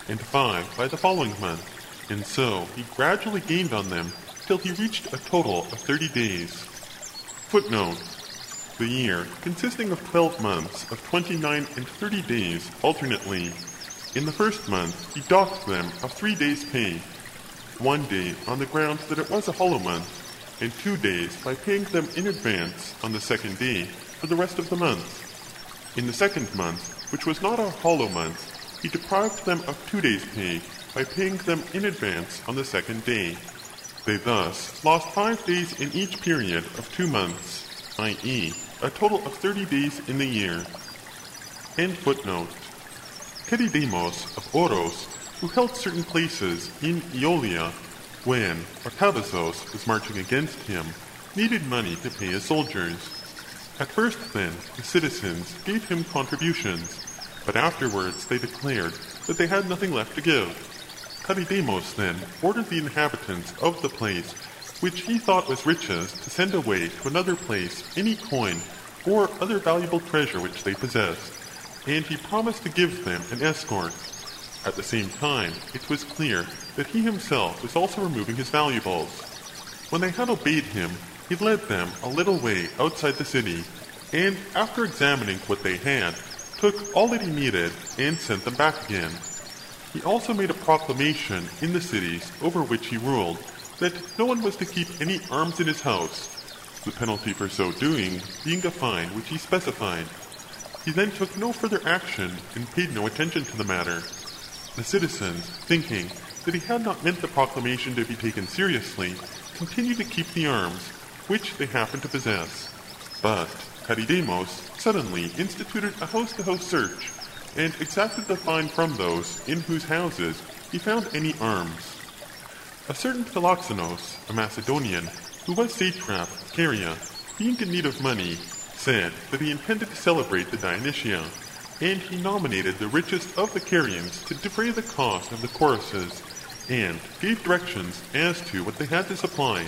and five by the following month, and so he gradually gained on them till he reached a total of thirty days. Footnote The year, consisting of twelve months of twenty-nine and thirty days alternately. In the first month he docked them of three days' pay, one day on the ground that it was a hollow month, and two days by paying them in advance on the second day for the rest of the month. In the second month, which was not a hollow month, he deprived them of two days' pay by paying them in advance on the second day. They thus lost five days in each period of two months, i.e., a total of thirty days in the year. End footnote. Charidemos of Oreus, who held certain places in Aeolia, when Artabazos was marching against him, needed money to pay his soldiers. At first, then, the citizens gave him contributions, but afterwards they declared that they had nothing left to give. Charidemus then ordered the inhabitants of the place which he thought was riches to send away to another place any coin or other valuable treasure which they possessed, and he promised to give them an escort. At the same time, it was clear that he himself was also removing his valuables. When they had obeyed him, he led them a little way outside the city, and after examining what they had, took all that he needed and sent them back again. He also made a proclamation in the cities over which he ruled that no one was to keep any arms in his house, the penalty for so doing being a fine which he specified. He then took no further action and paid no attention to the matter. The citizens, thinking that he had not meant the proclamation to be taken seriously, continued to keep the arms, which they happened to possess. But Charidemos suddenly instituted a house-to-house search and exacted the fine from those in whose houses he found any arms. A certain Philoxenos, a Macedonian, who was satrap of Caria, being in need of money, said that he intended to celebrate the Dionysia, and he nominated the richest of the Carians to defray the cost of the choruses, and gave directions as to what they had to supply.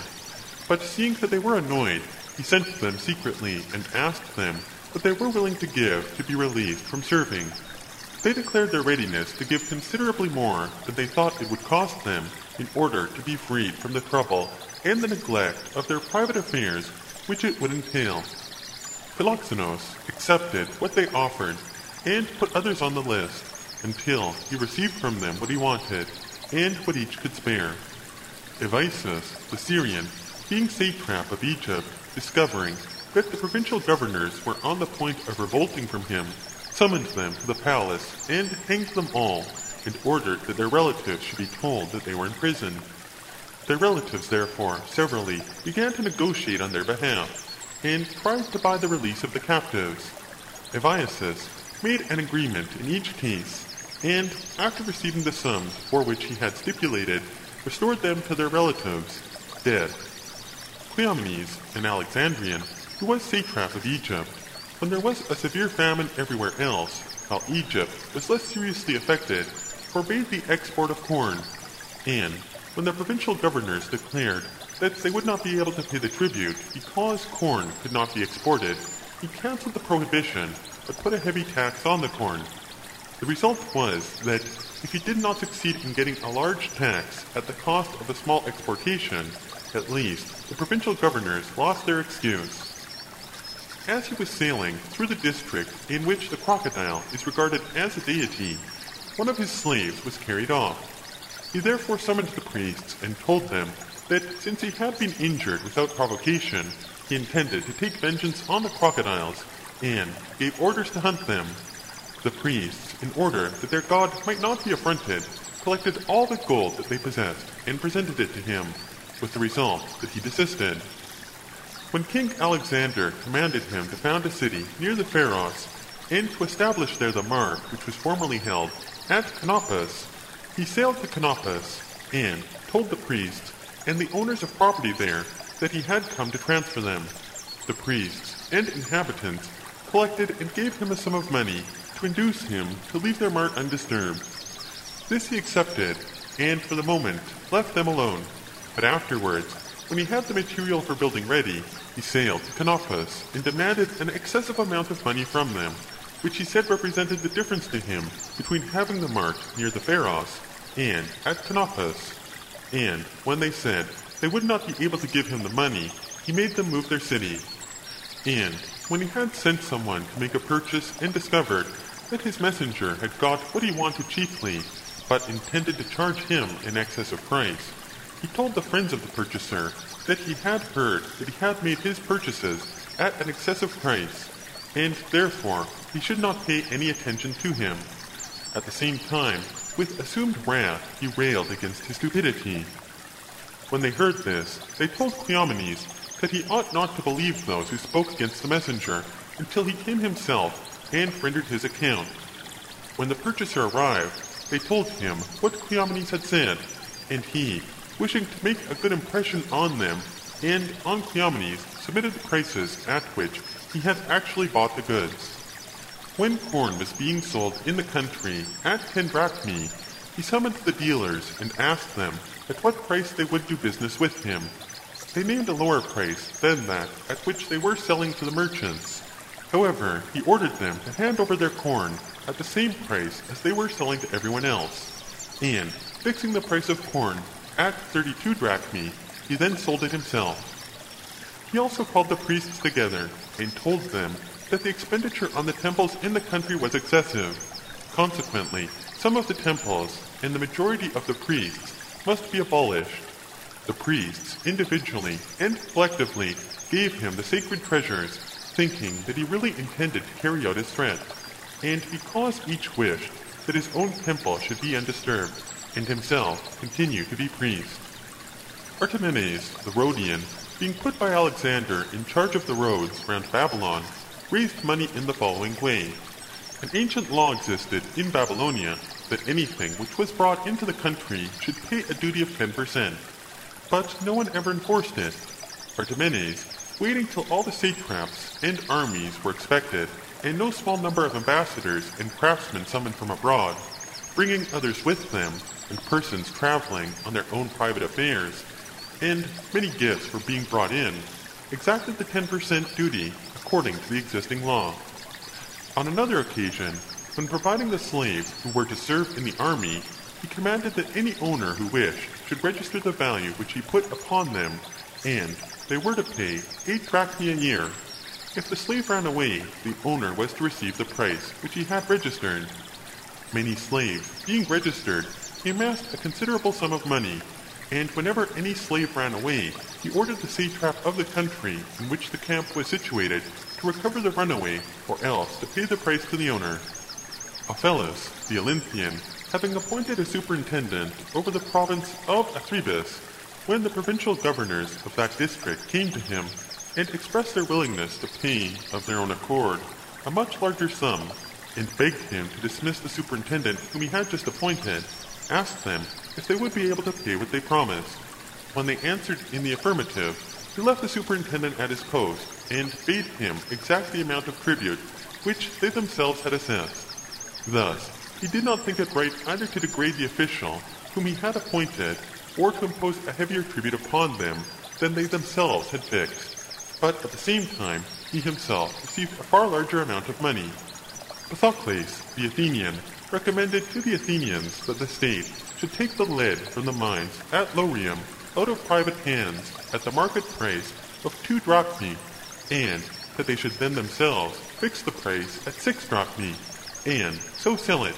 But seeing that they were annoyed, he sent to them secretly and asked them what they were willing to give to be released from serving. They declared their readiness to give considerably more than they thought it would cost them in order to be freed from the trouble and the neglect of their private affairs which it would entail. Philoxenos accepted what they offered and put others on the list until he received from them what he wanted and what each could spare. Evisus, the Syrian, being satrap of Egypt, discovering that the provincial governors were on the point of revolting from him, summoned them to the palace and hanged them all, and ordered that their relatives should be told that they were in prison. Their relatives, therefore, severally began to negotiate on their behalf, and tried to buy the release of the captives. Eviasus made an agreement in each case, and, after receiving the sums for which he had stipulated, restored them to their relatives, dead. Cleomenes, an Alexandrian, who was satrap of Egypt, when there was a severe famine everywhere else, while Egypt was less seriously affected, forbade the export of corn, and when the provincial governors declared that they would not be able to pay the tribute because corn could not be exported, he cancelled the prohibition but put a heavy tax on the corn. The result was that if he did not succeed in getting a large tax at the cost of a small exportation, at least the provincial governors lost their excuse. As he was sailing through the district in which the crocodile is regarded as a deity, one of his slaves was carried off. He therefore summoned the priests and told them that since he had been injured without provocation, he intended to take vengeance on the crocodiles and gave orders to hunt them. The priests, in order that their god might not be affronted, collected all the gold that they possessed and presented it to him, with the result that he desisted. When King Alexander commanded him to found a city near the Pharos and to establish there the mart which was formerly held at Canopus, he sailed to Canopus and told the priests and the owners of property there that he had come to transfer them. The priests and inhabitants collected and gave him a sum of money to induce him to leave their mart undisturbed. This he accepted, and for the moment left them alone. But afterwards, when he had the material for building ready, he sailed to Canopus and demanded an excessive amount of money from them, which he said represented the difference to him between having the mart near the Pharos and at Canopus. And when they said they would not be able to give him the money, he made them move their city. And when he had sent someone to make a purchase and discovered that his messenger had got what he wanted cheaply, but intended to charge him an excess of price, he told the friends of the purchaser that he had heard that he had made his purchases at an excessive price, and therefore he should not pay any attention to him. At the same time, with assumed wrath, he railed against his stupidity. When they heard this, they told Cleomenes that he ought not to believe those who spoke against the messenger until he came himself and rendered his account. When the purchaser arrived, they told him what Cleomenes had said, and he, wishing to make a good impression on them and on Cleomenes, submitted the prices at which he had actually bought the goods. When corn was being sold in the country at ten drachmae, he summoned the dealers and asked them at what price they would do business with him. They named a lower price than that at which they were selling to the merchants. However, he ordered them to hand over their corn at the same price as they were selling to everyone else, and, fixing the price of corn at 32 drachmae, he then sold it himself. He also called the priests together and told them that the expenditure on the temples in the country was excessive. Consequently, some of the temples and the majority of the priests must be abolished. The priests, individually and collectively, gave him the sacred treasures, thinking that he really intended to carry out his threat. And because each wished that his own temple should be undisturbed, and himself continue to be priest. Artamenes, the Rhodian, being put by Alexander in charge of the roads round Babylon, raised money in the following way. An ancient law existed in Babylonia that anything which was brought into the country should pay a duty of 10%, but no one ever enforced it. Artamenes, waiting till all the satraps and armies were expected, and no small number of ambassadors and craftsmen summoned from abroad, bringing others with them, and persons traveling on their own private affairs, and many gifts were being brought in, exacted the 10% duty according to the existing law. On another occasion, when providing the slaves who were to serve in the army, he commanded that any owner who wished should register the value which he put upon them, and they were to pay eight drachmae a year. If the slave ran away, the owner was to receive the price which he had registered. Many slaves, being registered, he amassed a considerable sum of money, and whenever any slave ran away, he ordered the satrap of the country in which the camp was situated to recover the runaway, or else to pay the price to the owner. Ophelus, the Olynthian, having appointed a superintendent over the province of Athribis, when the provincial governors of that district came to him and expressed their willingness to pay of their own accord a much larger sum, and begged him to dismiss the superintendent whom he had just appointed, asked them if they would be able to pay what they promised. When they answered in the affirmative, he left the superintendent at his post and bade him exact the amount of tribute which they themselves had assessed. Thus, he did not think it right either to degrade the official whom he had appointed or to impose a heavier tribute upon them than they themselves had fixed. But at the same time, he himself received a far larger amount of money. Pythocles, the Athenian, recommended to the Athenians that the state should take the lead from the mines at Laurium out of private hands at the market price of two drachmae, and that they should then themselves fix the price at six drachmae, and so sell it.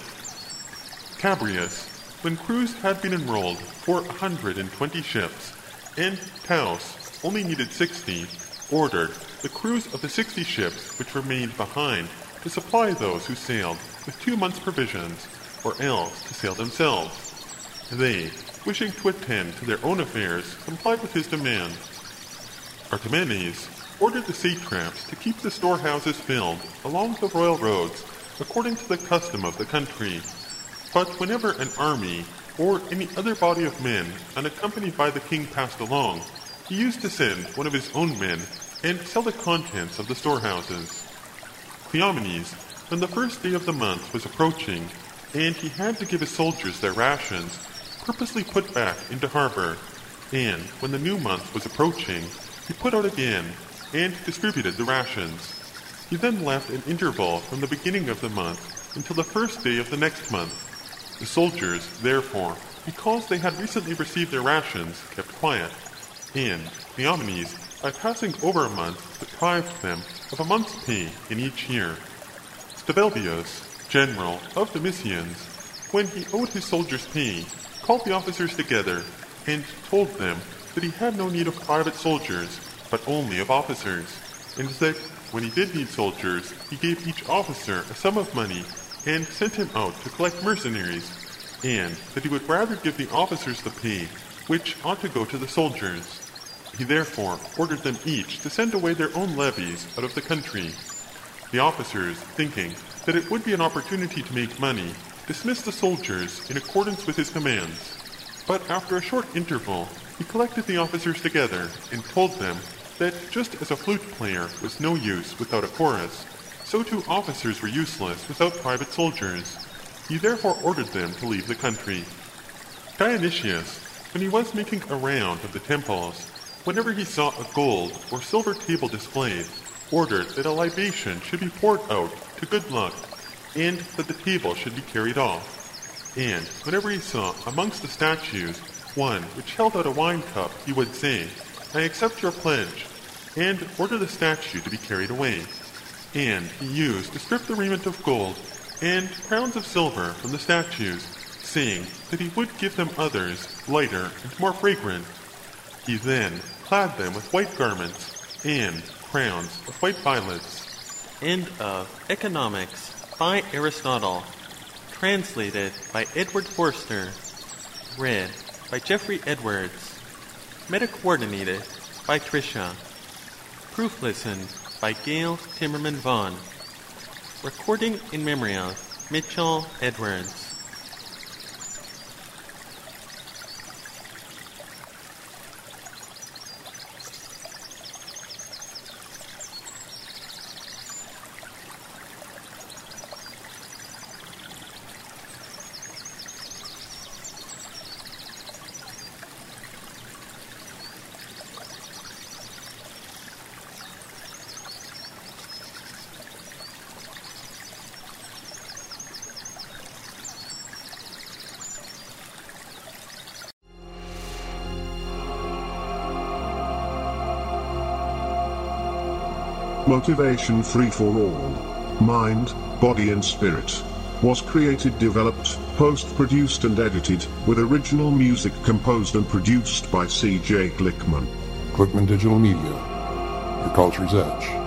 Chabrias, when crews had been enrolled for a hundred and twenty ships, and Taus only needed sixty, ordered the crews of the sixty ships which remained behind to supply those who sailed with two months' provisions, or else to sail themselves. They, wishing to attend to their own affairs, complied with his demand. Artamenes ordered the satraps to keep the storehouses filled along the royal roads according to the custom of the country. But whenever an army or any other body of men unaccompanied by the king passed along, he used to send one of his own men and sell the contents of the storehouses. Cleomenes, when the first day of the month was approaching, and he had to give his soldiers their rations, purposely put back into harbor, and when the new month was approaching, he put out again and distributed the rations. He then left an interval from the beginning of the month until the first day of the next month. The soldiers, therefore, because they had recently received their rations, kept quiet, and Cleomenes, by passing over a month, deprived them of a month's pay in each year. Stabelbius, general of the Mysians, when he owed his soldiers pay, called the officers together and told them that he had no need of private soldiers, but only of officers, and that when he did need soldiers, he gave each officer a sum of money and sent him out to collect mercenaries, and that he would rather give the officers the pay which ought to go to the soldiers. He therefore ordered them each to send away their own levies out of the country. The officers, thinking that it would be an opportunity to make money, dismissed the soldiers in accordance with his commands. But after a short interval, he collected the officers together and told them that just as a flute player was no use without a chorus, so too officers were useless without private soldiers. He therefore ordered them to leave the country. Dionysius, when he was making a round of the temples, whenever he saw a gold or silver table displayed, ordered that a libation should be poured out to good luck, and that the table should be carried off. And whenever he saw amongst the statues one which held out a wine cup, he would say, I accept your pledge, and order the statue to be carried away. and he used to strip the raiment of gold and crowns of silver from the statues, saying that he would give them others lighter and more fragrant. He then clad them with white garments and crowns of white violets.
End of Economics by Aristotle. Translated by Edward Forster. Read by Jeffrey Edwards. Meta-coordinated by Trisha. Proof listened by Gail Timmerman Vaughn. Recording in memory of Mitchell Edwards.
Motivation Free for All. Mind, Body and Spirit. Was created, developed, post-produced and edited, with original music composed and produced by C.J. Glickman.
Glickman Digital Media. Your culture's edge.